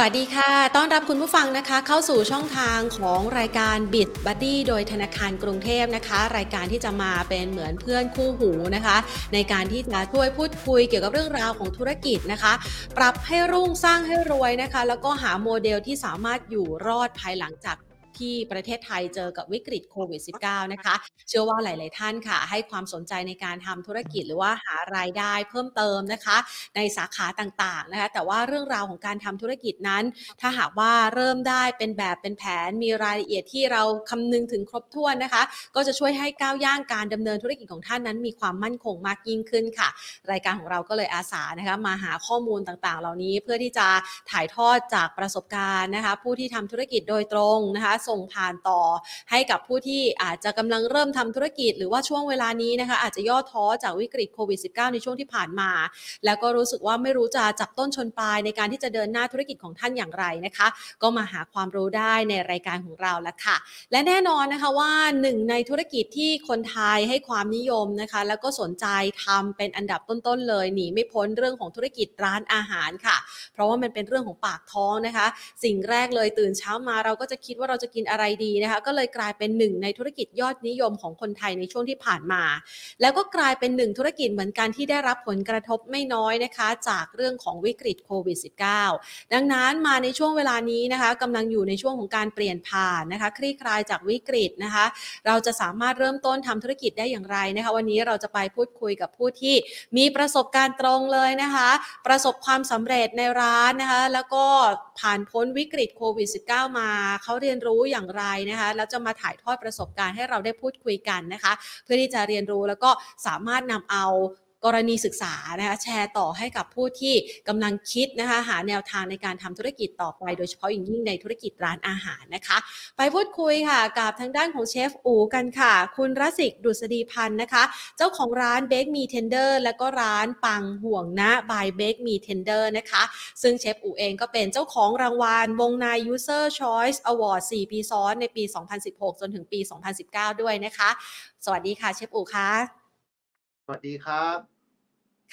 สวัสดีค่ะ ต้อนรับคุณผู้ฟังนะคะ เข้าสู่ช่องทางของรายการ Bit Buddy โดยธนาคารกรุงเทพนะคะ รายการที่จะมาเป็นเหมือนเพื่อนคู่หูนะคะ ในการที่จะช่วยพูดคุยเกี่ยวกับเรื่องราวของธุรกิจนะคะ ปรับให้รุ่งสร้างให้รวยนะคะ แล้วก็หาโมเดลที่สามารถอยู่รอดภายหลังจาก ที่ประเทศไทยเจอกับวิกฤตโควิด -19 นะคะ เชื่อว่าหลาย ๆ ท่านค่ะ ให้ความสนใจในการทำธุรกิจหรือว่าหารายได้เพิ่มเติมนะคะ ในสาขาต่าง ๆ นะคะ แต่ว่าเรื่องราวของการทำธุรกิจนั้น ถ้าหากว่าเริ่มได้เป็นแบบเป็นแผนมีรายละเอียดที่เราคำนึงถึงครบถ้วนนะคะ ก็จะช่วยให้ก้าวย่างการดำเนินธุรกิจของท่านนั้น มีความมั่นคงมากยิ่งขึ้นค่ะ รายการของเราก็เลยอาสานะคะมาหาข้อมูลต่าง ๆ เหล่านี้เพื่อที่จะถ่ายทอดจากประสบการณ์นะคะ ผู้ที่ทำธุรกิจโดยตรงนะคะส่งผ่านต่อ ให้กับผู้ที่อาจจะกำลังเริ่มทำธุรกิจ หรือว่าช่วงเวลานี้นะคะอาจจะย่อท้อจากวิกฤตโควิด -19 ในช่วงที่ผ่านมา แล้วก็รู้สึกว่าไม่รู้จะจับต้นชนปลายในการที่จะเดินหน้าธุรกิจของท่านอย่างไรนะคะ ก็มาหาความรู้ได้ในรายการของเราล้วค่ะ และแน่นอนนะคะว่าหนึ่งในธุรกิจที่คนไทยให้ความนิยมนะคะ แล้วก็สนใจทำเป็นอันดับต้นๆเลยหนีไม่พ้นเรื่องของธุรกิจร้านอาหารค่ะ เพราะว่ามันเป็นเรื่องของปากท้องนะคะ สิ่งแรกเลยตื่นเช้ามาเราก็จะคิดว่าเราจะกินินอะไรดีนะคะก็เลยกลายเป็นหนึ่งในธุรกิจยอดนิยมของคนไทยในช่วงที่ผ่านมา แล้วก็กลายเป็นหนึ่งธุรกิจเหมือนกันที่ได้รับผลกระทบไม่น้อยนะคะ จากเรื่องของวิกฤตโควิด -19 ดังนั้นมาในช่วงเวลานี้นะคะกำลังอยู่ในช่วงของการเปลี่ยนผ่านนะคะ คลี่คลายจากวิกฤตนะคะ เราจะสามารถเริ่มต้นทำธุรกิจได้อย่างไรนะคะ วันนี้เราจะไปพูดคุยกับผู้ที่มีประสบการณ์ตรงเลยนะคะ ประสบความสำเร็จในร้านนะคะ แล้วก็ผ่านพ้นวิกฤตโควิด -19 มาเขาเรียนรู้อย่างไรนะคะแล้วจะมาถ่ายทอดประสบการณ์ให้เราได้พูดคุยกันนะคะ เพื่อที่จะเรียนรู้แล้วก็สามารถนำเอา กรณีศึกษานะคะแชร์ต่อให้กับผู้ที่กำลังคิดนะคะหาแนวทางในการทำธุรกิจต่อไป โดยเฉพาะอย่างยิ่งในธุรกิจร้านอาหารนะคะ ไปพูดคุยค่ะกับทางด้านของเชฟอูกันค่ะ คุณรสิกดุษฎีพันธ์นะคะ เจ้าของร้านเบ k มีเทนเดอร์แล้วก็ร้านปังห่วงนะบายเบ k มีเทนเดอร์นะคะ ซึ่งเชฟอูเองก็เป็นเจ้าของรางวัลวงใน User Choice Award 4 ปีซ้อนในปี 2016 จนถึงปี 2019 ด้วยนะคะ สวัสดีค่ะเชฟอูค่ะ วัสดีครับ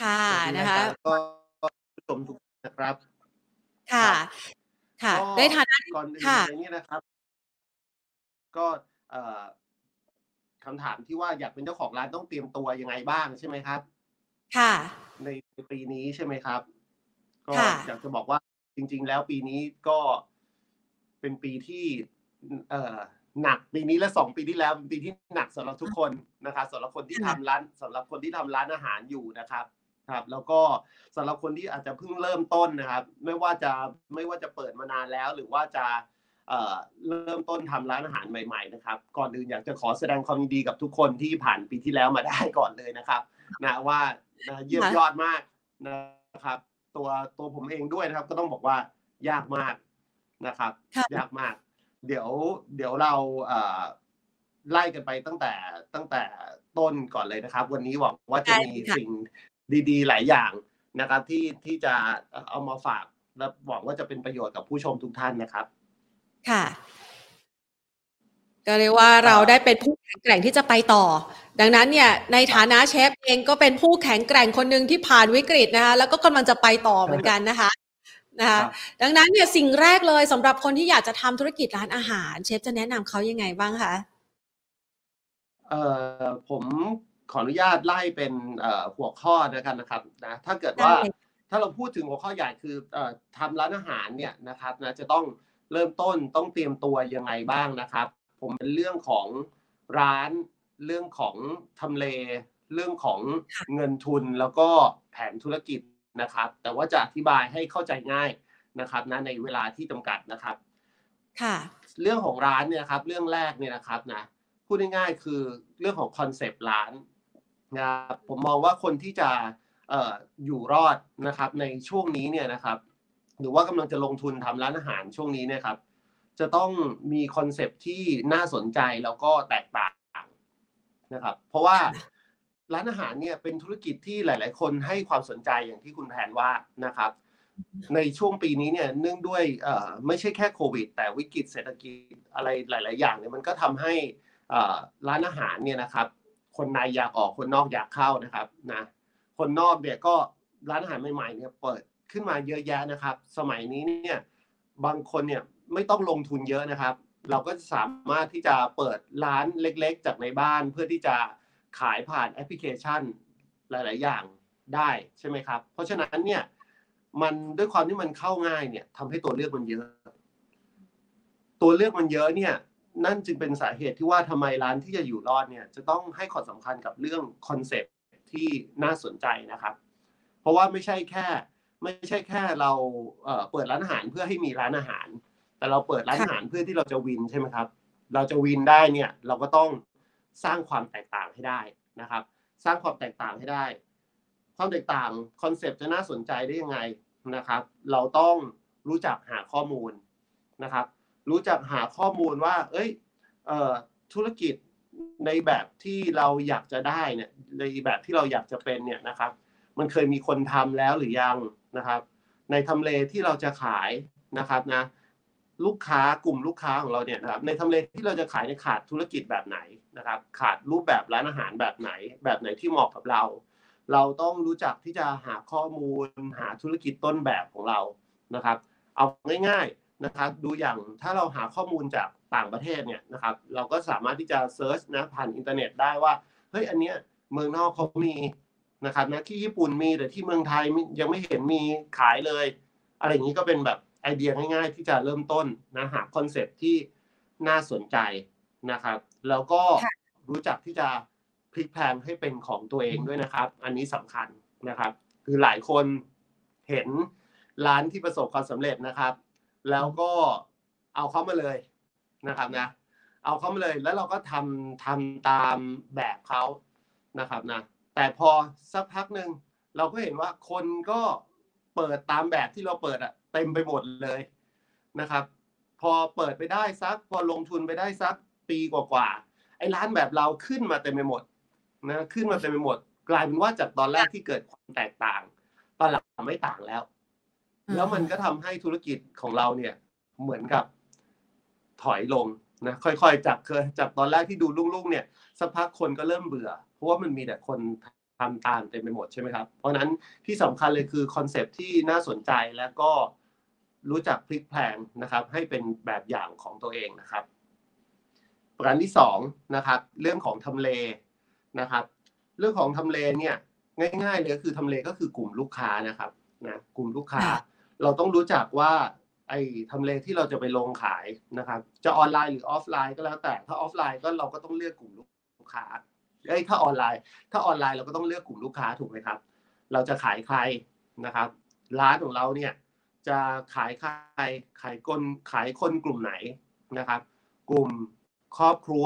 ค่ะสวัสดีนะคะรายการก็ผู้ชมทุกท่านนะครับ ค่ะ ค่ะก็ในฐานะก่อนอื่นค่ะอย่างนี้นะครับ ก็เอ่อคำถามที่ว่าอยากเป็นเจ้าของร้านต้องเตรียมตัวยังไงบ้างใช่ไหมครับ ค่ะ ในปีนี้ใช่ไหมครับ ก็ค่ะอยากจะบอกว่าจริง ๆ แล้วปีนี้ก็เป็นปีที่ เอ่อ หนักปีนี้และสองปีที่แล้วเป็นปีที่หนักสำหรับทุกคนนะครับสำหรับคนที่ทำร้านสำหรับคนที่ทำร้านอาหารอยู่นะครับครับ แล้วก็สำหรับคนที่อาจจะเพิ่งเริ่มต้นนะครับ ไม่ว่าจะไม่ว่าจะเปิดมานานแล้ว หรือว่าจะเอ่อเริ่มต้นทำร้านอาหารใหม่ ๆ นะครับ ก่อนอื่นอยากจะขอแสดงความยินดีกับทุกคนที่ผ่านปีที่แล้วมาได้ก่อนเลยนะครับนะว่านะเยี่ยมยอดมากนะครับ ตัวตัวผมเองด้วยนะครับ ก็ต้องบอกว่ายากมากนะครับค่ะยากมาก เดี๋ยวเดี๋ยวเราเอ่อไล่กันไปตั้งแต่ตั้งแต่ต้นก่อนเลยนะครับ วันนี้หวังว่าจะมีได้ค่ะสิ่งดีๆ หลายอย่างนะครับ ที่ที่จะเอามาฝากและหวังว่าจะเป็นประโยชน์กับผู้ชมทุกท่านนะครับ ค่ะก็เรียกว่าเราได้เป็นผู้แข็งแกร่งที่จะไปต่อ ดังนั้นเนี่ยในฐานะเชฟเองก็เป็นผู้แข็งแกร่งคนหนึ่งที่ผ่านวิกฤตนะคะแล้วก็กำลังจะไปต่อเหมือนกันนะคะ นะคะครับดังนั้นเนี่ยสิ่งแรกเลยสำหรับคนที่อยากจะทำธุรกิจร้านอาหาร เชฟจะแนะนำเขายังไงบ้างคะเอ่อผมขออนุญาตไล่เป็นเอ่อหัวข้อนะกันนะครับนะถ้าเกิดว่าได้ถ้าเราพูดถึงหัวข้อใหญ่คือเอ่อทำร้านอาหารเนี่ยนะครับนะจะต้องเริ่มต้นต้องเตรียมตัวยังไงบ้างนะครับ ผมเป็นเรื่องของร้านเรื่องของทำเล เรื่องของเงินทุนแล้วก็แผนธุรกิจ นะครับ แต่ว่าจะอธิบายให้เข้าใจง่ายนะครับนะในเวลาที่จำกัดนะครับค่ะเรื่องของร้านเนี่ยนะครับเรื่องแรกเนี่ยนะครับนะพูดง่ายๆคือเรื่องของคอนเซปต์ร้านนะครับผมมองว่าคนที่จะเอ่ออยู่รอดนะครับในช่วงนี้เนี่ยนะครับ หรือว่ากำลังจะลงทุนทำร้านอาหารช่วงนี้เนี่ยครับ จะต้องมีคอนเซปต์ที่น่าสนใจแล้วก็แตกต่างนะครับ เพราะว่า ร้านอาหารเนี่ยเป็นธุรกิจที่หลาย ๆ คนให้ความสนใจอย่างที่คุณแผนว่านะครับ ในช่วงปีนี้เนี่ยเนื่องด้วยเอ่อไม่ใช่แค่โควิด แต่วิกฤตเศรษฐกิจอะไรหลาย ๆ อย่างเนี่ยมันก็ทำให้เอ่อร้านอาหารเนี่ยนะครับ คนในอยากออกคนนอกอยากเข้านะครับนะคนนอกเนี่ยก็ร้านอาหารใหม่ ๆ เนี่ยเปิดขึ้นมาเยอะแยะนะครับ สมัยนี้เนี่ยบางคนเนี่ยไม่ต้องลงทุนเยอะนะครับ เราก็สามารถที่จะเปิดร้านเล็ก ๆ จากในบ้านเพื่อที่จะ ขายผ่านแอปพลิเคชันหลาย ๆ อย่างได้ใช่ไหมครับ เพราะฉะนั้นเนี่ยมันด้วยความที่มันเข้าง่ายเนี่ยทำให้ตัวเลือกมันเยอะ ตัวเลือกมันเยอะเนี่ยนั่นจึงเป็นสาเหตุที่ว่าทำไมร้านที่จะอยู่รอดเนี่ยจะต้องให้ความสำคัญกับเรื่องคอนเซปต์ที่น่าสนใจนะครับ เพราะว่าไม่ใช่แค่ ไม่ใช่แค่เราเปิดร้านอาหารเพื่อให้มีร้านอาหาร แต่เราเปิดร้านอาหารเพื่อที่เราจะวินใช่ไหมครับ เราจะวินได้เนี่ยเราก็ต้อง สร้างความแตกต่างให้ได้นะครับ สร้างความแตกต่างให้ได้ ความแตกต่างคอนเซปต์จะน่าสนใจได้ยังไงนะครับ เราต้องรู้จักหาข้อมูลนะครับ รู้จักหาข้อมูลว่า เอ้ยออธุรกิจในแบบที่เราอยากจะได้เนี่ยในแบบที่เราอยากจะเป็นเนี่ยนะครับ มันเคยมีคนทำแล้วหรือยังนะครับ ในทำเลที่เราจะขายนะครับนะ ลูกค้ากลุ่มลูกค้าของเราเนี่ยนะครับในทำเลที่เราจะขายในยขาดธุรกิจแบบไหนนะครับ ขาดรูปแบบร้านอาหารแบบไหน แบบไหนที่เหมาะกับเรา เราต้องรู้จักที่จะหาข้อมูลหาธุรกิจต้นแบบของเรานะครับ เอาง่ายๆนะครับดูอย่างถ้าเราหาข้อมูลจากต่างประเทศเนี่ยนะครับเราก็สามารถที่จะ search นะผ่านอินเทอร์เน็ตได้ว่าเฮ้ยอันเนี้ยเมืองนอกเขามีนะครับนะที่ญี่ปุ่นมีแต่ที่เมืองไทยยังไม่เห็นมีขายเลย อะไรอย่างนี้ก็เป็นแบบ ไอเดียง่ายๆ ที่จะเริ่มต้นนะหา concept ที่น่าสนใจนะครับ แล้วก็รู้จักที่จะพลิกแพลงให้เป็นของตัวเองด้วยนะครับ อันนี้สำคัญนะครับ คือหลายคนเห็นร้านที่ประสบความสำเร็จนะครับ แล้วก็เอาเข้ามาเลยนะครับนะ เอาเข้ามาเลยแล้วเราก็ทำทำตามแบบเขานะครับนะ แต่พอสักพักหนึ่งเราก็เห็นว่าคนก็เปิดตามแบบที่เราเปิดอะ เต็มไปหมดเลยนะครับ พอเปิดไปได้สัก พอลงทุนไปได้สักปีกว่าๆไอ้ร้านแบบเราขึ้นมาเต็มไปหมดนะขึ้นมาเต็มไปหมด กลายเป็นว่าจากตอนแรกที่เกิดความแตกต่างตอนหลังไม่ต่างแล้ว แล้วมันก็ทำให้ธุรกิจของเราเนี่ยเหมือนกับถอยลงนะค่อยๆจากเคยจากตอนแรกที่ดูลุ่งๆเนี่ยสักพักคนก็เริ่มเบื่อ เพราะว่ามันมีแต่คนทำตามเต็มไปหมดใช่ไหมครับ เพราะนั้นที่สำคัญเลยคือ concept ที่น่าสนใจแล้วก็ รู้จักพลิกแพลงนะครับ ให้เป็นแบบอย่างของตัวเองนะครับ ประการที่สองนะครับ เรื่องของทำเลนะครับ เรื่องของทำเลเนี่ยง่าย ๆ เลยก็คือทำเลก็คือกลุ่มลูกค้านะครับนะกลุ่มลูกค้า เราต้องรู้จักว่าไอ้ทำเลที่เราจะไปลงขายนะครับ จะออนไลน์หรือออฟไลน์ก็แล้วแต่ถ้าออฟไลน์ก็เราก็ต้องเลือกกลุ่มลูกค้าเอ้ยถ้าออนไลน์ ถ้าออนไลน์เราก็ต้องเลือกกลุ่มลูกค้าถูกไหมครับ เราจะขายใครนะครับ ร้านของเราเนี่ย จะขายใครขายคนขายคนกลุ่มไหนนะครับ กลุ่มครอบครัว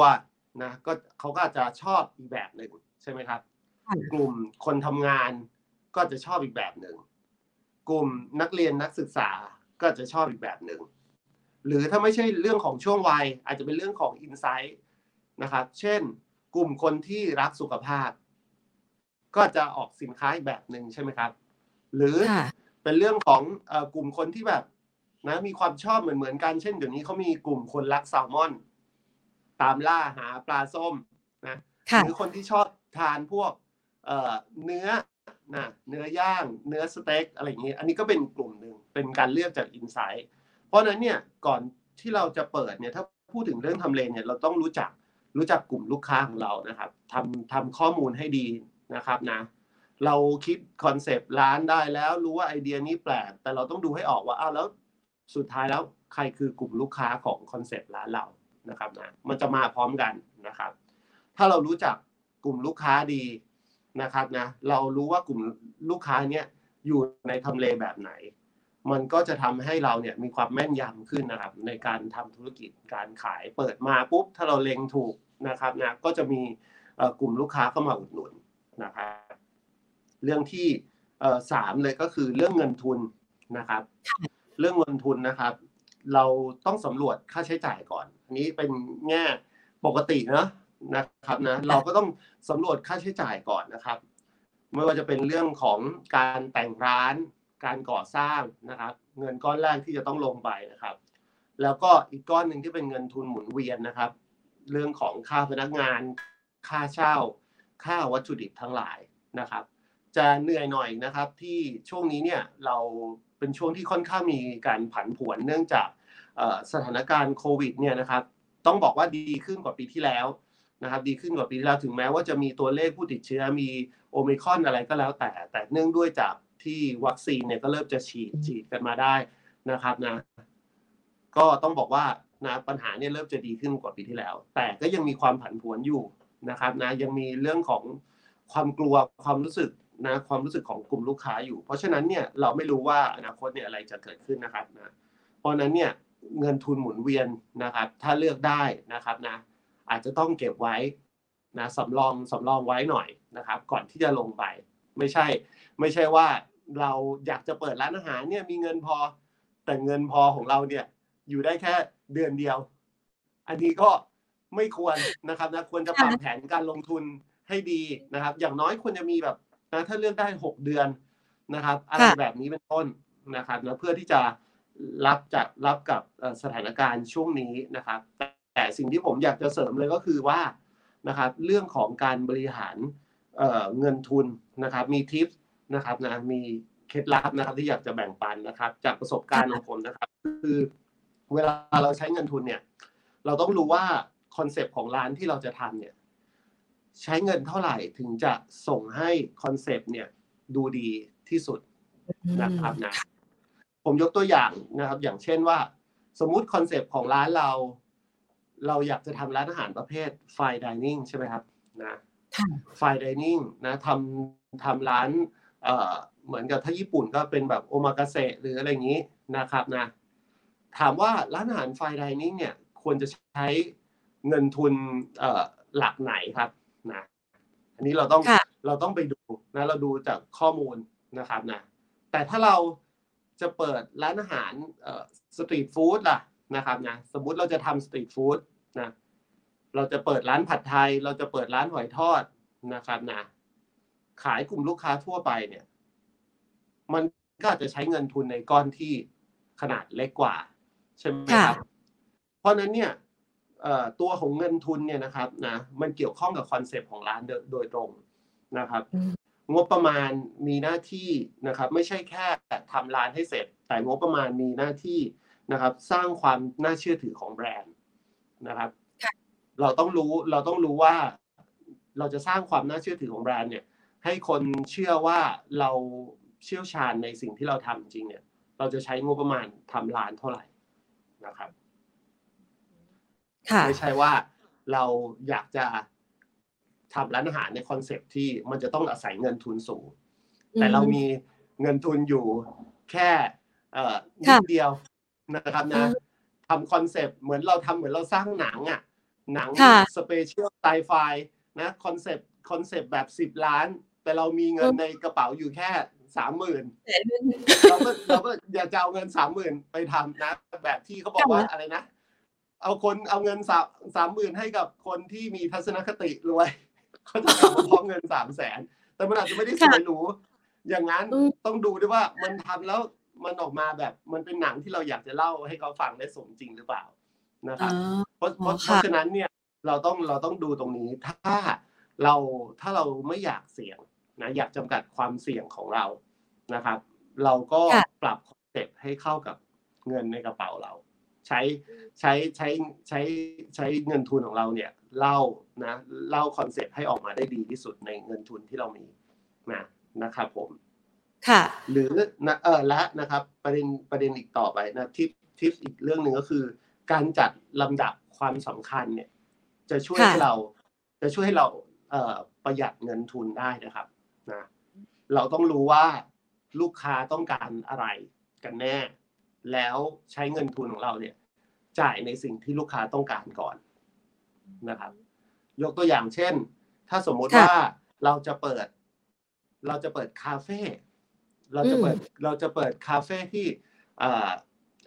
นะก็เขาก็อาจจะชอบอีกแบบหนึ่งใช่ไหมครับ กลุ่มคนทำงานก็จะชอบอีกแบบหนึ่งกลุ่มนักเรียนนักศึกษาก็จะชอบอีกแบบหนึ่งหรือถ้าไม่ใช่เรื่องของช่วงวัย อาจจะเป็นเรื่องของอินไซต์นะครับ เช่น กลุ่มคนที่รักสุขภาพ ก็จะออกสินค้าอีกแบบหนึ่งใช่ไหมครับ หรือค่ะ เป็นเรื่องของเอ่อกลุ่มคนที่แบบนะมีความชอบเหมือนเหมือนๆกันเช่นเดี๋ยวนี้เขามีกลุ่มคนรักแซลมอน ตามล่าหาปลาส้มนะค่ะหรือคนที่ชอบทานพวกเอ่อเนื้อนะเนื้อย่าง เนื้อสเต็กอะไรอย่างนี้ อันนี้ก็เป็นกลุ่มหนึ่งเป็นการเลือกจากอินไซต์เพราะฉะนั้นเนี่ยก่อนที่เราจะเปิดเนี่ยถ้าพูดถึงเรื่องทำเลเนี่ยเราต้องรู้จักรู้จักกลุ่มลูกค้าของเรานะครับทำทำข้อมูลให้ดีนะครับนะ เราคิด concept ร้านได้แล้วรู้ว่าไอเดียนี้แปลก แต่เราต้องดูให้ออกว่าอ้าวแล้วสุดท้ายแล้วใครคือกลุ่มลูกค้าของ concept ร้านเรานะครับนะมันจะมาพร้อมกันนะครับ ถ้าเรารู้จักกลุ่มลูกค้าดีนะครับนะเรารู้ว่ากลุ่มลูกค้าเนี้ยอยู่ในทำเลแบบไหน มันก็จะทำให้เราเนี่ยมีความแม่นยำขึ้นนะครับ ในการทำธุรกิจการขายเปิดมาปุ๊บถ้าเราเล็งถูกนะครับนะก็จะมีกลุ่มลูกค้าเข้ามาอุดหนุนนะครับ เรื่องที่เอ่อสามเลยก็คือเรื่องเงินทุนนะครับ เรื่องเงินทุนนะครับ เราต้องสำรวจค่าใช้จ่ายก่อน อันนี้เป็นแง่ปกติเนอะนะครับนะเราก็ต้องสำรวจค่าใช้จ่ายก่อนนะครับ ไม่ว่าจะเป็นเรื่องของการแต่งร้านการก่อสร้างนะครับ เงินก้อนแรกที่จะต้องลงไปนะครับ แล้วก็อีกก้อนหนึ่งที่เป็นเงินทุนหมุนเวียนนะครับ เรื่องของค่าพนักงาน ค่าเช่า ค่าวัตถุดิบทั้งหลายนะครับ จะเหนื่อยหน่อยนะครับที่ช่วงนี้เนี่ยเราเป็นช่วงที่ค่อนข้างมีการผันผวนเนื่องจากเอ่อสถานการณ์โควิดเนี่ยนะครับต้องบอกว่าดีขึ้นกว่าปีที่แล้วนะครับดีขึ้นกว่าปีที่แล้วถึงแม้ว่าจะมีตัวเลขผู้ติดเชื้อมีโอมิครอนอะไรก็แล้วแต่ แต่เนื่องด้วยจากที่วัคซีนเนี่ยก็เริ่มจะฉีดฉีดกันมาได้นะครับนะก็ต้องบอกว่านะปัญหาเนี่ยเริ่มจะดีขึ้นกว่าปีที่แล้ว แต่ก็ยังมีความผันผวนอยู่นะครับนะยังมีเรื่องของความกลัวความรู้สึก นะความรู้สึกของกลุ่มลูกค้าอยู่ เพราะฉะนั้นเนี่ยเราไม่รู้ว่าอนาคตเนี่ยอะไรจะเกิดขึ้นนะครับนะเพราะนั้นเนี่ยเงินทุนหมุนเวียนนะครับ ถ้าเลือกได้นะครับนะอาจจะต้องเก็บไว้นะสำรองสำรองไว้หน่อยนะครับ ก่อนที่จะลงไป ไม่ใช่ ไม่ใช่ว่าเราอยากจะเปิดร้านอาหารเนี่ยมีเงินพอ แต่เงินพอของเราเนี่ยอยู่ได้แค่เดือนเดียว อันนี้ก็ไม่ควรนะครับนะควรจะปรับแผนการลงทุนให้ดีนะครับ อย่างน้อยควรจะมีแบบ นะถ้าเลือกได้หกเดือนนะครับอะไรค่ะแบบนี้เป็นต้นนะครับนะเพื่อที่จะรับจากรับกับเอ่อสถานการณ์ช่วงนี้นะครับแต่แต่สิ่งที่ผมอยากจะเสริมเลยก็คือว่านะครับเรื่องของการบริหารเอ่อเงินทุนนะครับ มีทิปนะครับนะมีเคล็ดลับนะครับที่อยากจะแบ่งปันนะครับ จากประสบการณ์ของผมนะครับ คือเวลาเราใช้เงินทุนเนี่ย เราต้องรู้ว่า concept ของร้านที่เราจะทำเนี่ย ใช้เงินเท่าไหร่ถึงจะส่งให้ concept เนี่ยดูดีที่สุดนะครับนะผมยกตัวอย่างนะครับ อย่างเช่นว่า สมมุติ concept ของร้านเรา เราอยากจะทำร้านอาหารประเภท fine dining ใช่ไหมครับนะค่ะ fine dining นะทำทำร้านเอ่อเหมือนกับถ้าญี่ปุ่นก็เป็นแบบโอมากาเสะหรืออะไรอย่างนี้นะครับนะถามว่าร้านอาหาร fine dining เนี่ยควรจะใช้เงินทุนเอ่อหลักไหนครับ นะอันนี้เราต้องค่ะเราต้องไปดูนะเราดูจากข้อมูลนะครับนะแต่ถ้าเราจะเปิดร้านอาหารสตรีทฟู้ดล่ะนะครับนะสมมุติเราจะทำสตรีทฟู้ดนะเราจะเปิดร้านผัดไทย เราจะเปิดร้านหอยทอดนะครับนะขายกลุ่มลูกค้าทั่วไปเนี่ย มันก็อาจจะใช้เงินทุนในก้อนที่ขนาดเล็กกว่า ใช่ไหมครับค่ะเพราะฉะนั้นเนี่ยเอ่อ ตัวของเงินทุนเนี่ยนะครับนะมันเกี่ยวข้องกับ concept ของร้านโดยโดยตรงนะครับอืมงบประมาณมีหน้าที่นะครับ ไม่ใช่แค่ทำร้านให้เสร็จ แต่งบประมาณมีหน้าที่นะครับ สร้างความน่าเชื่อถือของแบรนด์นะครับค่ะเราต้องรู้เราต้องรู้ว่าเราจะสร้างความน่าเชื่อถือของแบรนด์เนี่ย ให้คนเชื่อว่าเราเชี่ยวชาญในสิ่งที่เราทำจริงเนี่ย เราจะใช้งบประมาณทำร้านเท่าไหร่นะครับค่ะ ไม่ใช่ว่าเราอยากจะทำร้านอาหารใน concept ที่มันจะต้องอาศัยเงินทุนสูง แต่เรามีเงินทุนอยู่แค่เอ่อนิดเดียวนะครับนะทำ concept เหมือนเราทำเหมือนเราสร้างหนังอะ หนังค่ะ special sci-fiนะ concept concept แบบสิบล้าน แต่เรามีเงินอืมในกระเป๋าอยู่แค่สามหมื่นแต่เรื่องเราก็เราก็อยากจะเอาเงินสามหมื่นไปทำนะ แบบที่เขาบอกว่าค่ะอะไรนะ เอาคนเอาเงินสามสามหมื่นให้กับคนที่มีทัศนคติรวยเขาจะกลับมาพร้อมเงินสามแสนแต่มันอาจจะไม่ได้สวยหรูอย่างนั้นอืมต้องดูด้วยว่ามันทำแล้วมันออกมาแบบมันเป็นหนังที่เราอยากจะเล่าให้เขาฟังได้สมจริงหรือเปล่านะครับอ๋อเพราะเพราะอ๋อเพค่ะราะฉะนั้นเนี่ยเราต้องเราต้องดูตรงนี้ถ้าเราถ้าเราไม่อยากเสี่ยงนะอยากจำกัดความเสี่ยงของเรานะครับ เราก็ค่ะปรับ concept ให้เข้ากับเงินในกระเป๋าเรา ใช้ใช้ใช้ใช้ใช้เงินทุนของเราเนี่ยเล่านะเล่า concept ให้ออกมาได้ดีที่สุดในเงินทุนที่เรามีนะนะครับผมค่ะ หรือนะเออและนะครับ ประเด็นประเด็นอีกต่อไปนะทิปทิปอีกเรื่องหนึ่งก็คือ การจัดลำดับความสำคัญเนี่ย จะช่วยค่ะให้เรา จะช่วยให้เราเอ่อประหยัดเงินทุนได้นะครับนะเราต้องรู้ว่าลูกค้าต้องการอะไรกันแน่ แล้วใช้เงินทุนของเราเนี่ย จ่ายในสิ่งที่ลูกค้าต้องการก่อนนะครับ ยกตัวอย่างเช่น ถ้าสมมุติค่ะว่าเราจะเปิด เราจะเปิดคาเฟ่เราจะเปิดเราจะเปิดคาเฟ่ที่เอ่อ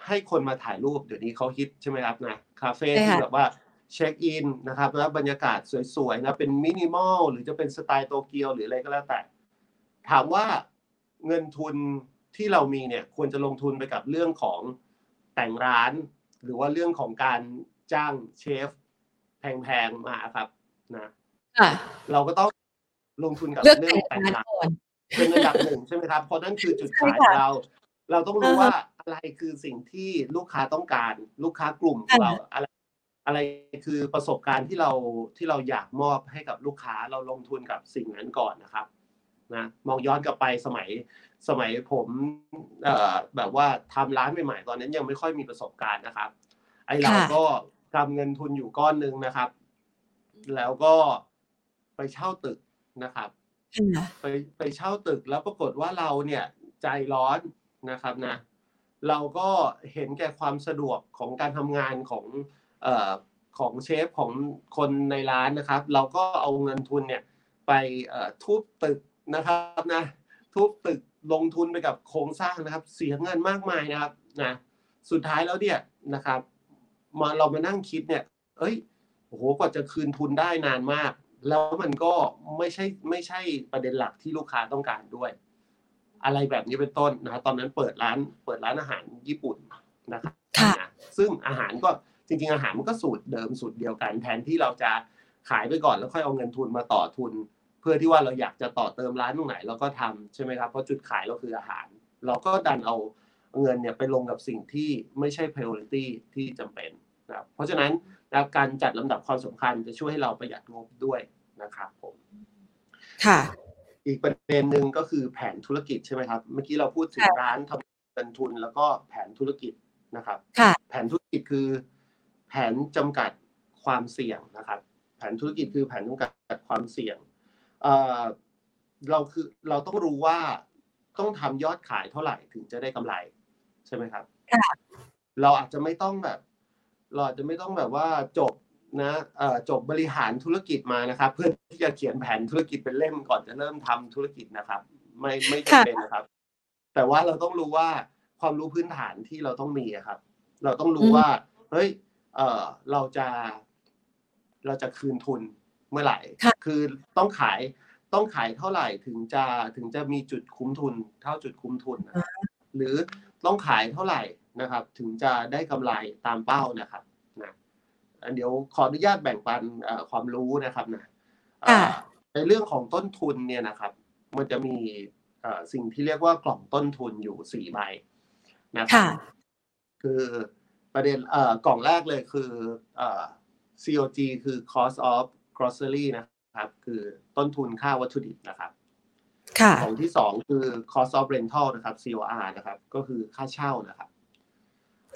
ให้คนมาถ่ายรูปเดี๋ยวนี้เขาฮิตใช่ไหมครับนะคาเฟ่ใช่ที่ค่ะแบบว่า check in นะครับแล้วบรรยากาศสวยๆนะเป็นมินิมอลหรือจะเป็นสไตล์โตเกียวหรืออะไรก็แล้วแต่ ถามว่าเงินทุนที่เรามีเนี่ยควรจะลงทุนไปกับเรื่องของแต่งร้าน หรือว่าเรื่องของการจ้างเชฟแพงๆมาครับนะค่ะเราก็ต้องลงทุนกับเลือกเรื่อแต่งงแต่งร้านร้านก่อนเป็นอันดับหนึ่งใช่ไหมครับเพราะนั่นคือจุดใช่ขายค่ะเรา เราต้องรู้อะฮะว่าอะไรคือสิ่งที่ลูกค้าต้องการ ลูกค้ากลุ่มของค่ะเราอะไรอะไรคือประสบการณ์ที่เราที่เราอยากมอบให้กับลูกค้าเราลงทุนกับสิ่งนั้นก่อนนะครับนะมองย้อนกลับไปสมัย สมัยผมเอ่อแบบว่าทำร้านใหม่ๆตอนนั้นยังไม่ค่อยมีประสบการณ์นะครับ ไอเราค่ะก็ทำเงินทุนอยู่ก้อนหนึ่งนะครับ แล้วก็ไปเช่าตึกนะครับค่ะไปไปเช่าตึกแล้วปรากฏว่าเราเนี่ยใจร้อนนะครับนะ เราก็เห็นแก่ความสะดวกของการทำงานของเอ่อของเชฟของคนในร้านนะครับ เราก็เอาเงินทุนเนี่ยไปเอ่อทุบตึกนะครับนะทุบตึก ลงทุนไปกับโครงสร้างนะครับ เสียเงินมากมายนะครับนะสุดท้ายแล้วเนี่ยนะครับ มาเรามานั่งคิดเนี่ย เอ้ยโอ้โหกว่าจะคืนทุนได้นานมาก แล้วมันก็ไม่ใช่ไม่ใช่ประเด็นหลักที่ลูกค้าต้องการด้วย อะไรแบบนี้เป็นต้นนะตอนนั้นเปิดร้านเปิดร้านอาหารญี่ปุ่นนะครับค่ะนะซึ่งอาหารก็จริงๆอาหารมันก็สูตรเดิมสูตรเดียวกัน แทนที่เราจะขายไปก่อนแล้วค่อยเอาเงินทุนมาต่อทุน เพื่อที่ว่าเราอยากจะต่อเติมร้านตรงไหนเราก็ทำใช่ไหมครับเพราะจุดขายเราคืออาหาร เราก็ดันเอาเงินเนี่ยไปลงกับสิ่งที่ไม่ใช่ priority ที่จำเป็นนะครับเพราะฉะนั้นนะครับการจัดลำดับความสำคัญจะช่วยให้เราประหยัดงบด้วยนะครับผมค่ะ อีกประเด็นหนึ่งก็คือแผนธุรกิจใช่ไหมครับ เมื่อกี้เราพูดถึงค่ะร้านทำเงินทุนแล้วก็แผนธุรกิจนะครับค่ะแผนธุรกิจคือ แผนจำกัดความเสี่ยงนะครับ แผนธุรกิจคือแผนจำกัดความเสี่ยง เอ่อเราคือเราต้องรู้ว่าต้องทำยอดขายเท่าไหร่ถึงจะได้กำไรใช่ไหมครับค่ะเราอาจจะไม่ต้องแบบ เราอาจจะไม่ต้องแบบว่าจบนะเอ่อจบบริหารธุรกิจมานะครับ เพื่อที่จะเขียนแผนธุรกิจเป็นเล่มก่อนจะเริ่มทำธุรกิจนะครับ ไม่ไม่จำเป็นนะครับ แต่ว่าเราต้องรู้ว่าความรู้พื้นฐานที่เราต้องมีอะครับ เราต้องรู้อืมว่าเฮ้ยเออเราจะ เราจะคืนทุน เมื่อไหร่ค่ะคือต้องขายต้องขายเท่าไหร่ถึงจะถึงจะมีจุดคุ้มทุน เท่าจุดคุ้มทุนนะครับหรือต้องขายเท่าไหร่นะครับ ถึงจะได้กำไรตามเป้านะครับนะอะเดี๋ยวขออนุญาตแบ่งปันเอ่อความรู้นะครับนะเอ่อค่ะในเรื่องของต้นทุนเนี่ยนะครับ มันจะมีเอ่อสิ่งที่เรียกว่ากล่องต้นทุนอยู่สี่ใบนะครัค่ะคือประเด็นเอ่อกล่องแรกเลยคือเอ่อ COG คือ cost of grocery นะครับ คือต้นทุนค่าวัตถุดิบนะครับค่ะกล่องที่สองคือ cost of rental นะครับ COR นะครับ ก็คือค่าเช่านะครับ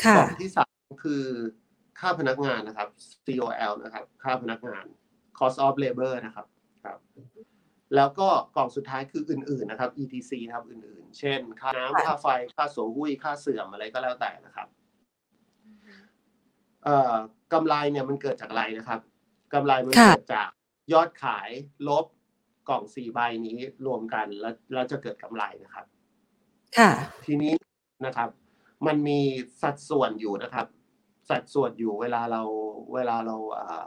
ค่ะกล่องที่สามคือค่าพนักงานนะครับ COL นะครับ ค่าพนักงาน cost of labor นะครับครับแล้วก็กล่องสุดท้ายคืออื่นๆนะครับ ETC นะครับอื่นๆ เช่น ค่าน้ำค่าไฟ ค่าโสหุ้ย ค่าเสื่อมอะไรก็แล้วแต่นะครับเอ่อกำไรเนี่ยมันเกิดจากอะไรนะครับ กำไรมันค่ะเกิดจากยอดขายลบกล่องสี่ใบนี้รวมกันแล้วแล้วจะเกิดกำไรนะครับ ค่ะ ทีนี้นะครับ มันมีสัดส่วนอยู่นะครับ สัดส่วนอยู่เวลาเราเวลาเราอ่า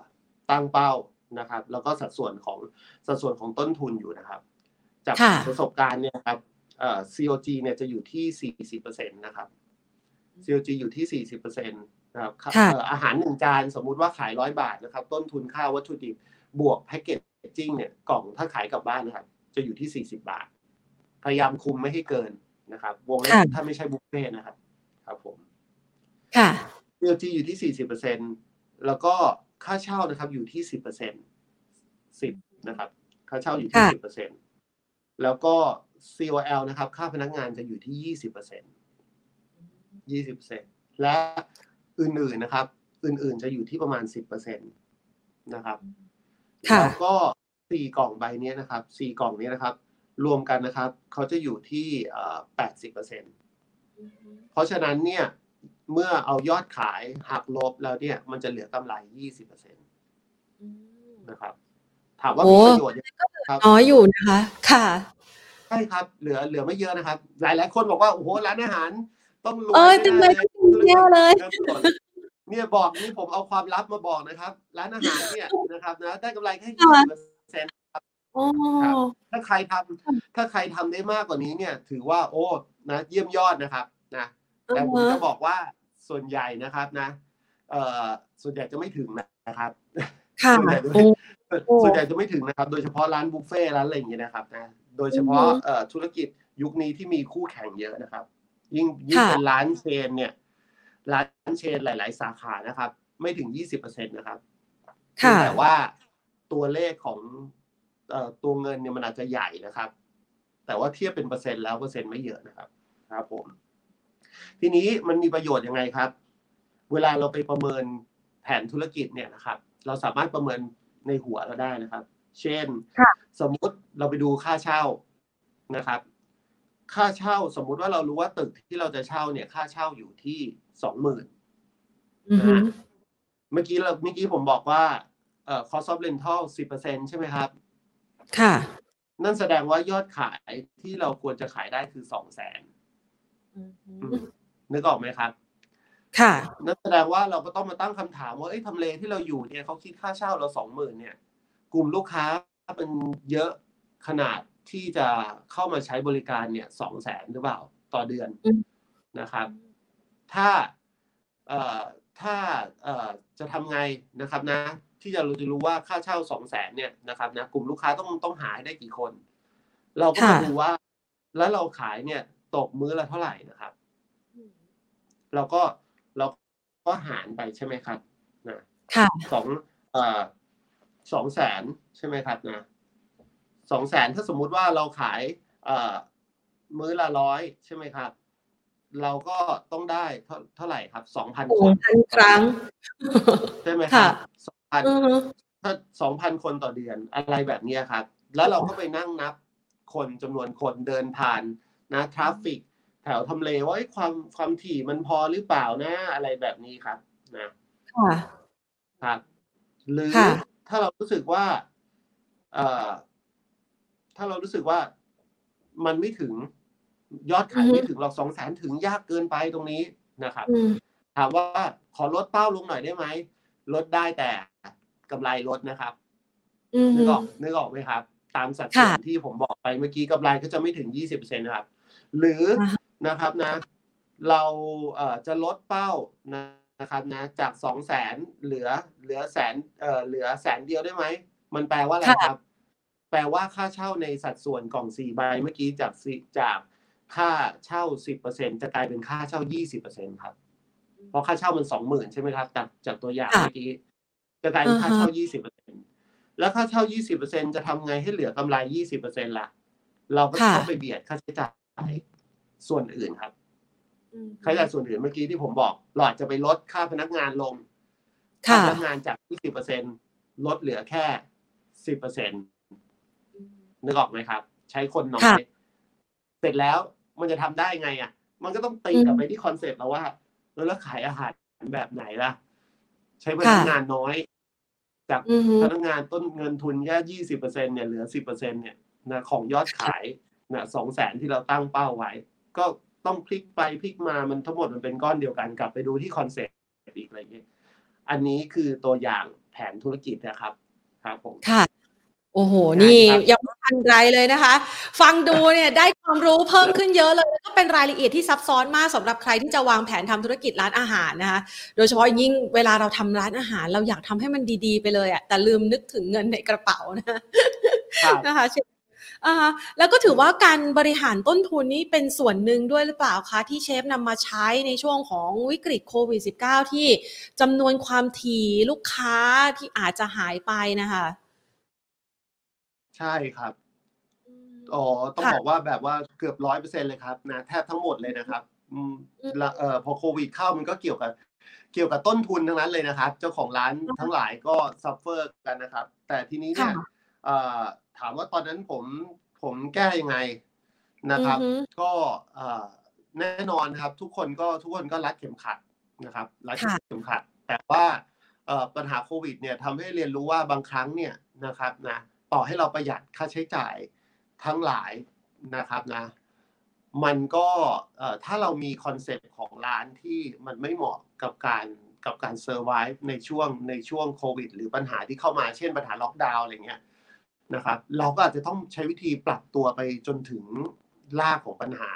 ตั้งเป้านะครับ แล้วก็สัดส่วนของสัดส่วนของต้นทุนอยู่นะครับ จากค่ะประสบการณ์เนี่ยครับเอ่อ COG เนี่ยจะอยู่ที่40%นะครับ COG อยู่ที่40%นะครับ ค่ะเอ่ออาหารหนึ่งจานสมมุติว่าขายร้อยบาทนะครับ ต้นทุนค่าวัตถุดิบบวกแพคเกจจิ้งเนี่ยกล่องถ้าขายกลับบ้านนะครับ จะอยู่ที่ 40 บาท พยายามคุมไม่ให้เกินนะครับ วงเล็บค่ะถ้าไม่ใช่บุฟเฟ่ต์นะครับ ครับผม ค่ะ COG อยู่ที่ 40%แล้วก็ค่าเช่านะครับ อยู่ที่ 10% 10นะครับ ค่าเช่าอยู่ที่ค่ะ10%แล้วก็ COL นะครับ ค่าพนักงานจะอยู่ที่ 20% 20%และ อื่นๆนะครับ อื่นๆจะอยู่ที่ประมาณ10%นะครับค่ะแล้วก็สี่กล่องใบเนี้ยนะครับสี่กล่องเนี้ยนะครับ รวมกันนะครับเขาจะอยู่ที่แปดสิบเปอร์เซ็นเพราะฉะนั้นเนี่ยเมื่อเอายอดขายหักลบแล้วเนี่ย มันจะเหลือกำไรยี่สิบเปอร์เซ็นตนะครับ ถามว่าโอ้มีประโยชน์ยังไงครับน้อยอยู่นะคะ ค่ะใช่ครับ เหลือเหลือไม่เยอะนะครับ หลายหลายๆคนบอกว่าโอ้โหร้านอาหาร ต้องรวยเอ้ยแน่ๆทำไม ต้องแย่เลยเนี่ยบอกนี่ผมเอาความลับมาบอกนะครับ ร้านอาหารเนี่ยนะครับนะได้กำไรแค่ค่ะยี่สิบเปอร์เซ็นต์โอ้ครับถ้าใครทำถ้าใครทำได้มากกว่านี้เนี่ย ถือว่าโอ้นะเยี่ยมยอดนะครับนะแต่ผมจะบอกว่าส่วนใหญ่นะครับนะเอ่อส่วนใหญ่จะไม่ถึงนะครับค่ะส่วนใหญ่จะโอ้โอ้ส่วนใหญ่จะไม่ถึงนะครับ โดยเฉพาะร้านบุฟเฟ่ต์ร้านอะไรอย่างเงี้ยนะครับนะโดยเฉพาะอือฮึเอ่อธุรกิจยุคนี้ที่มีคู่แข่งเยอะนะครับ ยิ่งยิ่งค่ะเป็นร้านเชนเนี่ย ร้านเชนหลาย ๆ สาขานะครับ ไม่ถึงยี่สิบเปอร์เซ็นต์นะครับค่ะแต่ว่าตัวเลขของเอ่อตัวเงินเนี่ยมันอาจจะใหญ่นะครับ แต่ว่าเทียบเป็นเปอร์เซ็นต์แล้วเปอร์เซ็นต์ไม่เยอะนะครับครับผม ทีนี้มันมีประโยชน์ยังไงครับ เวลาเราไปประเมินแผนธุรกิจเนี่ยนะครับ เราสามารถประเมินในหัวเราได้นะครับ เช่นค่ะสมมุติเราไปดูค่าเช่านะครับ ค่าเช่าสมมุติว่าเรารู้ว่าตึกที่เราจะเช่าเนี่ย ค่าเช่าอยู่ที่ สองหมื่นอือฮึเมื่อกี้เราเมื่อกี้ผมบอกว่าเอ่อ cost of rental สิบเปอร์เซ็นใช่ไหมครับ ค่ะ นั่นแสดงว่ายอดขายที่เราควรจะขายได้คือสองแสนอือฮึนึกออกไหมครับ ค่ะ นั่นแสดงว่าเราก็ต้องมาตั้งคำถามว่าเอ้ยทำเลที่เราอยู่เนี่ยเขาคิดค่าเช่าเราสองหมื่นเนี่ย กลุ่มลูกค้าเป็นเยอะขนาดที่จะเข้ามาใช้บริการเนี่ยสองแสนหรือเปล่าต่อเดือนอืมนะครับ ถ้าเอ่อถ้าเอ่อจะทำไงนะครับนะ ที่จะเราจะรู้ว่าค่าเช่าสองแสนเนี่ยนะครับนะกลุ่มลูกค้าต้องต้องหาให้ได้กี่คน เราก็มาค่ะดูว่าแล้วเราขายเนี่ยตกมื้อละเท่าไหร่นะครับ เราก็เราก็หารไปใช่ไหมครับนะค่ะสองเอ่อสองแสนใช่ไหมครับนะสองแสนถ้าสมมุติว่าเราขายเอ่อมื้อละร้อยใช่ไหมครับ เราก็ต้องได้เท่าเท่าไหร่ครับสองพันโอ้คนพันครั้ง ใช่ไหมครัค่ะบสองพันอือฮึถ้าสองพันคนต่อเดือนอะไรแบบเนี้ยครับ แล้วเราก็ไปนั่งนับคนจำนวนคนเดินผ่านนะทราฟฟิกแถวทำเลว่าเอ้ยความความถี่มันพอหรือเปล่านะอะไรแบบนี้ครับนะค่ะครับหรือค่ะถ้าเรารู้สึกว่า เอ่อ ถ้าเรารู้สึกว่ามันไม่ถึง ยอดขายอือฮึไม่ถึงหรอกสองแสนถึงยากเกินไปตรงนี้นะครับอืมถามว่าขอลดเป้าลงหน่อยได้ไหมลดได้แต่กำไรลดนะครับอือนึฮึกออกนึกออกไหมครับ ตามสัดส่วนค่ะที่ผมบอกไปเมื่อกี้กำไรก็จะไม่ถึงยี่สิบเปอร์เซ็นนะครับ หรืออาฮะนะครับนะ เราเอ่อจะลดเป้านะครับนะ จากสองแสนเหลือเหลือแสนเอ่อเหลือแสนเดียวได้ไหมมันแปลว่าอะไรค่ะครับ แปลว่าค่าเช่าในสัดส่วนกล่องสี่ใบเมื่อกี้จากสิจาก ค่าเช่าสิบเปอร์เซ็นจะกลายเป็นค่าเช่ายี่สิบเปอร์เซ็นครับ เพราะค่าเช่ามันสองหมื่นใช่ไหมครับจากจากตัวอย่างค่ะเมื่อกี้จะกลายเป็นค่าอ่าฮะเช่ายี่สิบเปอร์เซ็นแล้วค่าเช่ายี่สิบเปอร์เซ็นจะทำไงให้เหลือกำไรยี่สิบเปอร์เซ็นล่ะ เราก็ค่ะต้องไปเบียดค่าใช้จ่ายส่วนอื่นครับอืมค่าใช้จ่ายส่วนอื่นเมื่อกี้ที่ผมบอกเราอาจจะไปลดค่าพนักงานลงค่าค่ะพนักงานจากยี่สิบเปอร์เซ็นลดเหลือแค่สิบเปอร์เซ็นนึกออกไหมครับ ใช้คนน้อค่ะยเสร็จแล้ว มันจะทำได้ไงอะ มันก็ต้องตีอืมกลับไปที่ concept แล้วว่าเออแล้วขายอาหารแบบไหนล่ะ ใช้พนักงานน้อย จากอือฮึพนักงานต้นเงินทุนแค่ยี่สิบเปอร์เซ็นเนี่ยเหลือสิบเปอร์เซ็นเนี่ยนะของยอดขายนะสองแสนที่เราตั้งเป้าไว้ ก็ต้องพลิกไปพลิกมามันทั้งหมดมันเป็นก้อนเดียวกันกลับไปดูที่ concept อีกอะไรอย่างเงี้ยอันนี้คือตัวอย่างแผนธุรกิจนะครับ ครับผมค่ะ โอ้โหได้นี่ครับยังไม่ทันไรเลยนะคะ ฟังดูเนี่ยได้ความรู้เพิ่มขึ้นเยอะเลยแล้วก็เป็นรายละเอียดที่ซับซ้อนมากสำหรับใครที่จะวางแผนทำธุรกิจร้านอาหารนะคะ โดยเฉพาะยิ่งเวลาเราทำร้านอาหาร เราอยากทำให้มันดีๆไปเลยอะแต่ลืมนึกถึงเงินในกระเป๋านะครับนะคะเชฟอ่าแล้วก็ถือว่าการบริหารต้นทุนนี้เป็นส่วนหนึ่งด้วยหรือเปล่าคะ ที่เชฟนำมาใช้ในช่วงของวิกฤตโควิด -19 ที่จำนวนความถี่ลูกค้าที่อาจจะหายไปนะคะ ใช่ครับอ๋อ ต้องค่ะ บอกว่าแบบว่าเกือบร้อยเปอร์เซ็นเลยครับนะ แทบทั้งหมดเลยนะครับ อืมอืมละเอ่อพอโควิดเข้ามันก็เกี่ยวกับ เกี่ยวกับต้นทุนทั้งนั้นเลยนะครับ เจ้าของร้านทั้งหลายก็ suffer กันนะครับ แต่ทีนี้เนี่ยค่ะเอ่อถามว่าตอนนั้นผมผมแก้ยังไงนะครับอือฮึก็เอ่อแน่นอนครับ ทุกคนก็ทุกคนก็รัดเข็มขัดนะครับ รัดค่ะ เข็มขัด แต่ว่าเอ่อปัญหาโควิดเนี่ยทำให้เรียนรู้ว่าบางครั้งเนี่ยนะครับนะ ต่อให้เราประหยัดค่าใช้จ่ายทั้งหลายนะครับนะ มันก็เอ่อถ้าเรามี concept ของร้านที่มันไม่เหมาะกับการกับการเซอร์ไวในช่วงในช่วงโควิด หรือปัญหาที่เข้ามาเช่นปัญหาล็อกดาวน์อะไรเงี้ยนะครับ เราก็อาจจะต้องใช้วิธีปรับตัวไปจนถึงรากของปัญหา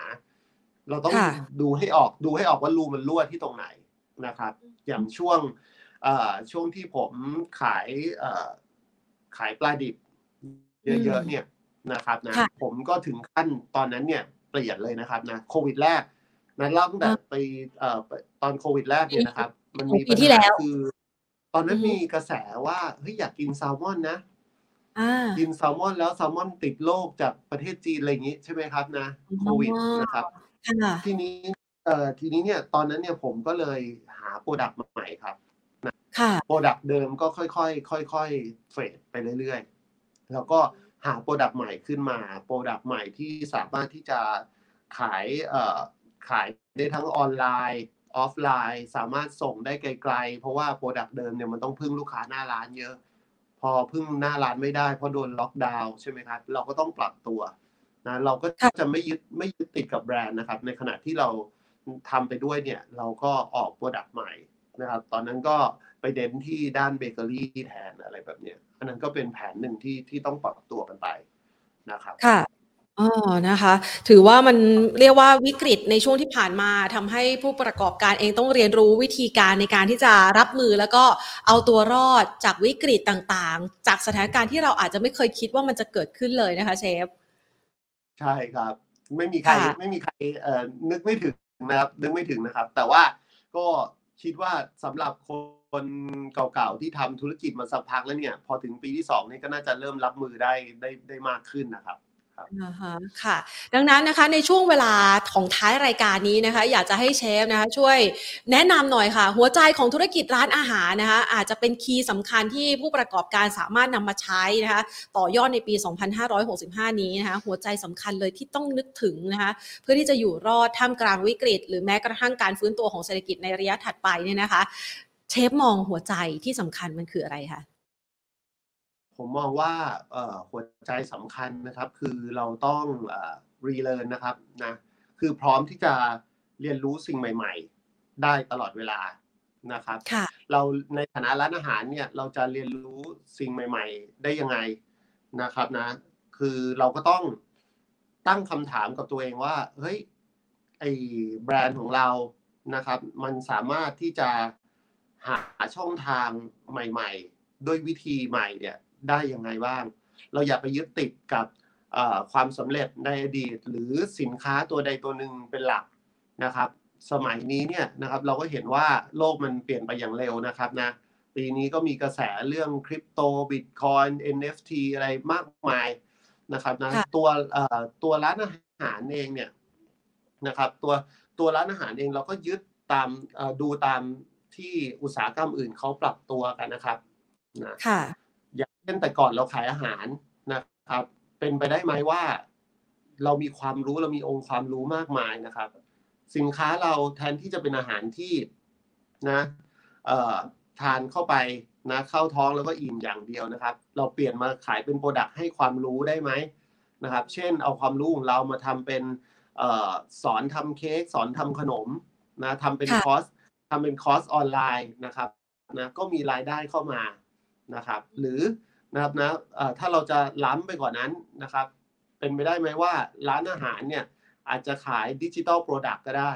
เราต้องค่ะดูให้ออกดูให้ออกว่ารูมันรั่วที่ตรงไหนนะครับ อย่างช่วงเอ่อช่วงที่ผมขายเอ่อขายปลาดิบ เยอะๆเนี่ยนะครับนะค่ะผมก็ถึงขั้นตอนนั้นเนี่ยเปลี่ยนเลยนะครับนะโควิดแรกนะเล่าตั้งแต่อ่าไปเอ่อตอนโควิดแรกเนี่ยนะครับ มันมีปีที่แล้วปัญหาคือ ตอนนั้นอือฮึมีกระแสว่าเฮ้ยอยากกินแซลมอนนะอ่ากินแซลมอนแล้วแซลมอนติดโรคจากประเทศจีนอะไรอย่างนี้ใช่ไหมครับนะโควิดอ๋อนะครับค่ะทีนี้เอ่อทีนี้เนี่ยตอนนั้นเนี่ยผมก็เลยหา product ใหม่ครับค่ะ product เดิมก็ค่อยๆค่อยๆ fade ไปเรื่อยๆ แล้วก็หา product ใหม่ขึ้นมา product ใหม่ที่สามารถที่จะขายเอ่อขายได้ทั้งออนไลน์ออฟไลน์สามารถส่งได้ไกลๆ เพราะว่า product เดิมเนี่ยมันต้องพึ่งลูกค้าหน้าร้านเยอะ พอพึ่งหน้าร้านไม่ได้เพราะโดนล็อกดาวน์ใช่ไหมครับเราก็ต้องปรับตัวนะเราก็ค่ะจะไม่ยึดไม่ยึดติดกับแบรนด์นะครับ ในขณะที่เราทำไปด้วยเนี่ยเราก็ออก product ใหม่นะครับ ตอนนั้นก็ไปเด่นที่ด้านเบเกอรี่แทนอะไรแบบเนี้ย อันนั้นก็เป็นแผนหนึ่งที่ที่ต้องปรับตัวกันไปนะครับค่ะอ๋อนะคะ ถือว่ามันเรียกว่าวิกฤตในช่วงที่ผ่านมาทำให้ผู้ประกอบการเองต้องเรียนรู้วิธีการในการที่จะรับมือแล้วก็เอาตัวรอดจากวิกฤตต่างๆ จากสถานการณ์ที่เราอาจจะไม่เคยคิดว่ามันจะเกิดขึ้นเลยนะคะเชฟ ใช่ครับ ไม่มีใครค่ะไม่มีใครเอ่อนึกไม่ถึงนะครับ นึกไม่ถึงนะครับ แต่ว่าก็คิดว่าสำหรับคน คนเก่าๆที่ทำธุรกิจมาสักพักแล้วเนี่ย พอถึงปีที่สองนี่ก็น่าจะเริ่มรับมือได้ได้ได้มากขึ้นนะครับนะคะค่ะ ดังนั้นนะคะในช่วงเวลาของท้ายรายการนี้นะคะ อยากจะให้เชฟนะคะ ช่วยแนะนำหน่อยค่ะ หัวใจของธุรกิจร้านอาหารนะคะ อาจจะเป็นคีย์สำคัญที่ผู้ประกอบการสามารถนำมาใช้นะคะ ต่อยอดในปี 2565 นี้นะคะ หัวใจสำคัญเลยที่ต้องนึกถึงนะคะ เพื่อที่จะอยู่รอดท่ามกลางวิกฤต หรือแม้กระทั่งการฟื้นตัวของเศรษฐกิจในระยะถัดไปเนี่ยนะคะ เชฟมองหัวใจที่สำคัญมันคืออะไรคะผมมองว่าเอ่อหัวใจสำคัญนะครับ คือเราต้องรีเลิร์นนะครับนะคือพร้อมที่จะเรียนรู้สิ่งใหม่ ๆ ได้ตลอดเวลานะครับค่ะเราในฐานะร้านอาหารเนี่ยเราจะเรียนรู้สิ่งใหม่ ๆ ได้ยังไงนะครับนะ คือเราก็ต้องตั้งคำถามกับตัวเองว่าเฮ้ยไอแบรนด์ของเรานะครับ มันสามารถที่จะ หาช่องทางใหม่ๆ ด้วยวิธีใหม่เนี่ยได้ยังไงบ้าง เราอย่าไปยึดติดกับเอ่อความสำเร็จในอดีต หรือสินค้าตัวใดตัวหนึ่งเป็นหลักนะครับ สมัยนี้เนี่ยนะครับเราก็เห็นว่าโลกมันเปลี่ยนไปอย่างเร็วนะครับนะปีนี้ก็มีกระแสเรื่องคริปโตบิตคอย NFT อะไรมากมายนะครับนะค่ะตัวเอ่อตัวร้านอาหารเองเนี่ยนะครับตัวตัวร้านอาหารเองเราก็ยึดตามเอ่อดูตาม ที่อุตสาหกรรมอื่นเขาปรับตัวกันนะครับนะค่ะอย่างเช่นแต่ก่อนเราขายอาหารนะครับ เป็นไปได้ไหมว่า เรามีความรู้เรามีองค์ความรู้มากมายนะครับ สินค้าเราแทนที่จะเป็นอาหารที่นะเอ่อทานเข้าไปนะเข้าท้องแล้วก็อิ่มอย่างเดียวนะครับ เราเปลี่ยนมาขายเป็น product ให้ความรู้ได้ไหมนะครับ เช่นเอาความรู้ของเรามาทำเป็นเอ่อสอนทำเค้กสอนทำขนมนะทำเป็นค่ะคอร์ส ทำเป็นคอร์สออนไลน์นะครับนะก็มีรายได้เข้ามานะครับ หรือนะครับนะเอ่อถ้าเราจะล้ำไปกว่านั้นนะครับ เป็นไปได้ไหมว่าร้านอาหารเนี่ยอาจจะขาย digital product ก็ได้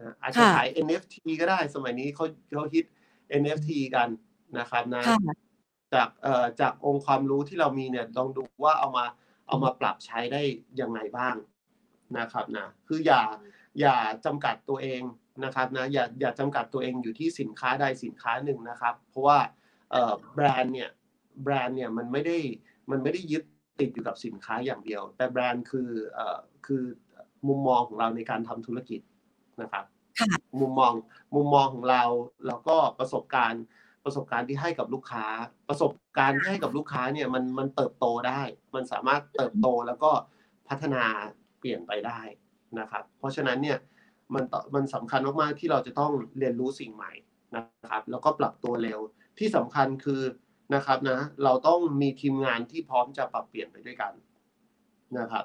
นะอาจจะค่ะขาย NFT ก็ได้สมัยนี้เขาเขาฮิต NFT กันนะครับนะค่ะจากเอ่อจากองค์ความรู้ที่เรามีเนี่ยลองดูว่าเอามาเอามาปรับใช้ได้ยังไงบ้างนะครับนะคืออย่าอย่าจำกัดตัวเอง นะครับนะอย่าอย่าจำกัดตัวเองอยู่ที่สินค้าใดสินค้าหนึ่งนะครับ เพราะว่าเอ่อแบรนด์เนี่ยแบรนด์เนี่ยมันไม่ได้มันไม่ได้ยึดติดอยู่กับสินค้าอย่างเดียว แต่แบรนด์คือเอ่อคือมุมมองของเราในการทำธุรกิจนะครับค่ะมุมมองมุมมองของเราแล้วก็ประสบการณ์ประสบการณ์ที่ให้กับลูกค้า ประสบการณ์ที่ให้กับลูกค้าเนี่ยมันมันเติบโตได้ มันสามารถเติบโตแล้วก็พัฒนาเปลี่ยนไปได้นะครับ เพราะฉะนั้นเนี่ย มันต่อมันสำคัญมากๆที่เราจะต้องเรียนรู้สิ่งใหม่นะครับ แล้วก็ปรับตัวเร็วที่สำคัญคือนะครับนะ เราต้องมีทีมงานที่พร้อมจะปรับเปลี่ยนไปด้วยกันนะครับ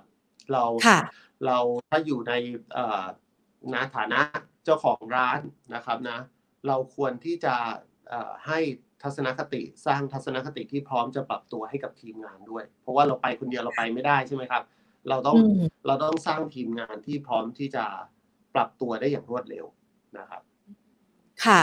เราค่ะเราถ้าอยู่ในเอ่อนะฐานะเจ้าของร้านนะครับนะ เราควรที่จะเอ่อให้ทัศนคติสร้างทัศนคติที่พร้อมจะปรับตัวให้กับทีมงานด้วย เพราะว่าเราไปคนเดียวเราไปไม่ได้ใช่ไหมครับ เราต้องอืมเราต้องสร้างทีมงานที่พร้อมที่จะ ปรับตัวได้อย่างรวดเร็วนะครับ ค่ะ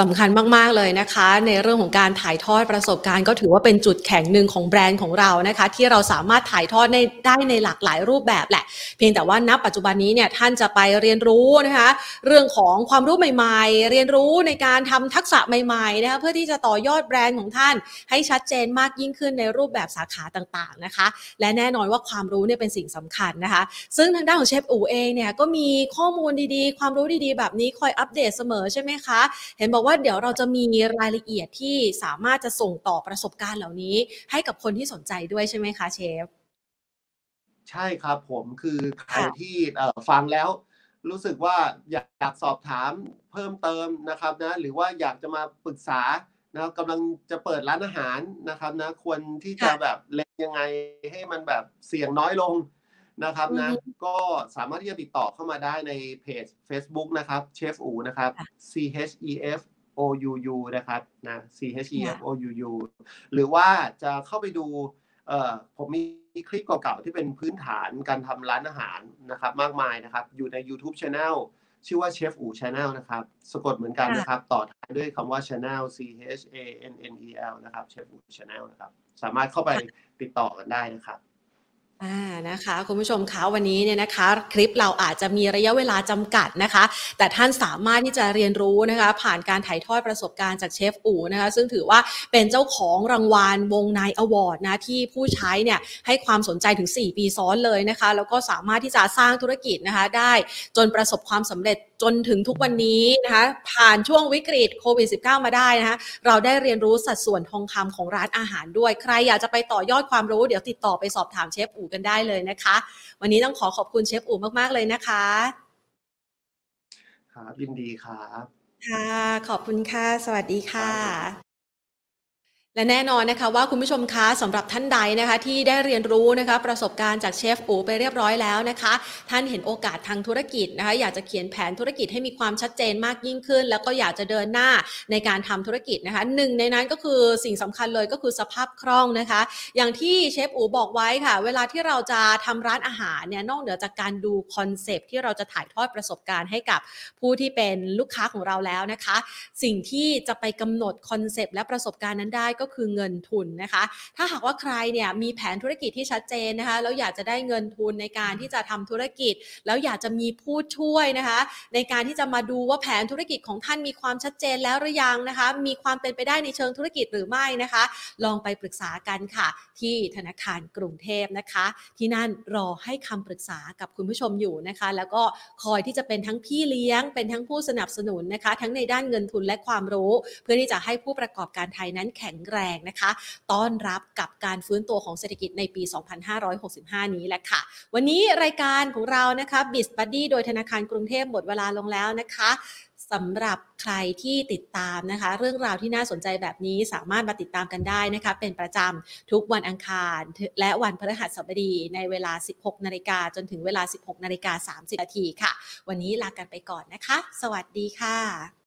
สำคัญมาก ๆ เลยนะคะ ในเรื่องของการถ่ายทอดประสบการณ์ก็ถือว่าเป็นจุดแข็งหนึ่งของแบรนด์ของเรานะคะ ที่เราสามารถถ่ายทอดได้ในหลากหลายรูปแบบแหละ เพียงแต่ว่าณปัจจุบันนี้เนี่ยท่านจะไปเรียนรู้นะคะ เรื่องของความรู้ใหม่ ๆ เรียนรู้ในการทำทักษะใหม่ๆนะคะเพื่อที่จะต่อยอดแบรนด์ของท่าน ให้ชัดเจนมากยิ่งขึ้นในรูปแบบสาขาต่างๆนะคะ และแน่นอนว่าความรู้เนี่ยเป็นสิ่งสำคัญนะคะ ซึ่งทางด้านของเชฟอูเองเนี่ยก็มีข้อมูลดีๆ ความรู้ดีๆ แบบนี้คอยอัปเดตเสมอใช่ไหมคะเห็นบอกว่าเดี๋ยวเราจะมีรายละเอียดที่สามารถจะส่งต่อประสบการณ์เหล่านี้ ให้กับคนที่สนใจด้วยใช่ไหมคะเชฟ ใช่ครับผมคือใครค่ะที่เอ่อฟังแล้ว รู้สึกว่าอยากอยากสอบถามเพิ่มเติมนะครับนะหรือว่าอยากจะมาปรึกษานะครับกำลังจะเปิดร้านอาหารนะครับนะควรที่จะค่ะแบบเล็งยังไงให้มันแบบเสี่ยงน้อยลง นะครับนะอือฮึก็สามารถที่จะติดต่อเข้ามาได้ในเพจ Facebook นะครับเชฟอูนะครับค่ะ C H E F O U U นะครับนะ C H E F O U U หรือว่าจะเข้าไปดูเอ่อผมมีคลิปเก่าๆที่เป็นพื้นฐานการทำร้านอาหารนะครับมากมายนะครับ อยู่ใน YouTube Channel ชื่อว่าเชฟอู Channel นะครับ สะกดเหมือนกันค่ะนะครับ ต่อท้ายด้วยคำว่า Channel C H A N N E L นะครับเชฟอู Channel นะครับ สามารถเข้าไปติดต่อกันได้นะครับ อ่านะคะคุณผู้ชมคะวันนี้เนี่ยนะคะ คลิปเราอาจจะมีระยะเวลาจำกัดนะคะ แต่ท่านสามารถที่จะเรียนรู้นะคะ ผ่านการถ่ายทอดประสบการณ์จากเชฟอูนะคะ ซึ่งถือว่าเป็นเจ้าของรางวัลวงในอวอร์ดนะที่ผู้ใช้เนี่ยให้ความสนใจถึง 4 ปีซ้อนเลยนะคะ แล้วก็สามารถที่จะสร้างธุรกิจนะคะ ได้จนประสบความสำเร็จ จนถึงทุกวันนี้นะคะผ่านช่วงวิกฤตโควิด -19 มาได้นะคะเราได้เรียนรู้สัดส่วนทองคำของร้านอาหารด้วย ใครอยากจะไปต่อยอดความรู้เดี๋ยวติดต่อไปสอบถามเชฟอูกันได้เลยนะคะ วันนี้ต้องขอขอบคุณเชฟอูมากๆเลยนะคะครับยินดีครับ ค่ะ ขอบคุณค่ะ สวัสดีค่ะ และแน่นอนนะคะว่าคุณผู้ชมคะสำหรับท่านใดนะคะที่ได้เรียนรู้นะคะประสบการณ์จากเชฟอูไปเรียบร้อยแล้วนะคะ ท่านเห็นโอกาสทางธุรกิจนะคะอยากจะเขียนแผนธุรกิจให้มีความชัดเจนมากยิ่งขึ้น แล้วก็อยากจะเดินหน้าในการทำธุรกิจนะคะหนึ่งในนั้นก็คือสิ่งสำคัญเลยก็คือสภาพคล่องนะคะ อย่างที่เชฟอูบอกไว้ค่ะ เวลาที่เราจะทำร้านอาหารเนี่ยนอกเหนือจากการดูคอนเซปที่เราจะถ่ายทอดประสบการณ์ให้กับผู้ที่เป็นลูกค้าของเราแล้วนะคะ สิ่งที่จะไปกำหนดคอนเซปและประสบการณ์นั้นได้ก็คือเงินทุนนะคะ ถ้าหากว่าใครเนี่ยมีแผนธุรกิจที่ชัดเจนนะคะแล้วอยากจะได้เงินทุนในการที่จะทำธุรกิจ แล้วอยากจะมีผู้ช่วยนะคะ ในการที่จะมาดูว่าแผนธุรกิจของท่านมีความชัดเจนแล้วหรือยังนะคะ มีความเป็นไปได้ในเชิงธุรกิจหรือไม่นะคะ ลองไปปรึกษากันค่ะ ที่ธนาคารกรุงเทพนะคะ ที่นั่นรอให้คำปรึกษากับคุณผู้ชมอยู่นะคะ แล้วก็คอยที่จะเป็นทั้งพี่เลี้ยง เป็นทั้งผู้สนับสนุนนะคะ ทั้งในด้านเงินทุนและความรู้ เพื่อที่จะให้ผู้ประกอบการไทยนั้นแข็งแรงนะคะ ต้อนรับกับการฟื้นตัวของเศรษฐกิจในปี 2565 นี้แหละค่ะ วันนี้รายการของเรานะคะ b i z Buddy โดยธนาคารกรุงเทพหมดเวลาลงแล้วนะคะสำหรับใครที่ติดตามนะคะ เรื่องราวที่น่าสนใจแบบนี้สามารถมาติดตามกันได้นะคะ เป็นประจำทุกวันอังคาร และวันพฤหัสบดีในเวลา 16 นาฬิกาจนถึงเวลา 16 นาฬิกา 30 นาทีค่ะ วันนี้ลากันไปก่อนนะคะ สวัสดีค่ะ